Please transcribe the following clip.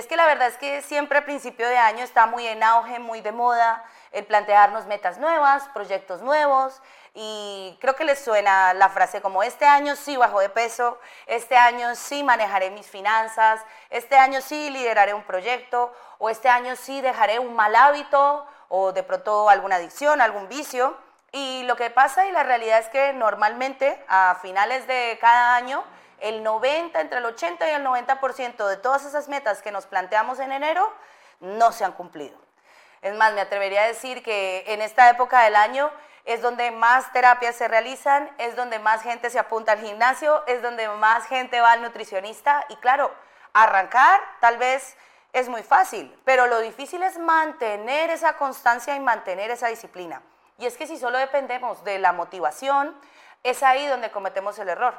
es que la verdad es que siempre a principio de año está muy en auge, muy de moda el plantearnos metas nuevas, proyectos nuevos y creo que les suena la frase como este año sí bajo de peso, este año sí manejaré mis finanzas, este año sí lideraré un proyecto o este año sí dejaré un mal hábito o de pronto alguna adicción, algún vicio. Y lo que pasa y la realidad es que normalmente a finales de cada año el 90, entre el 80 y el 90% de todas esas metas que nos planteamos en enero no se han cumplido. Es más, me atrevería a decir que en esta época del año es donde más terapias se realizan, es donde más gente se apunta al gimnasio, es donde más gente va al nutricionista y claro, arrancar tal vez es muy fácil, pero lo difícil es mantener esa constancia y mantener esa disciplina. Y es que si solo dependemos de la motivación, es ahí donde cometemos el error.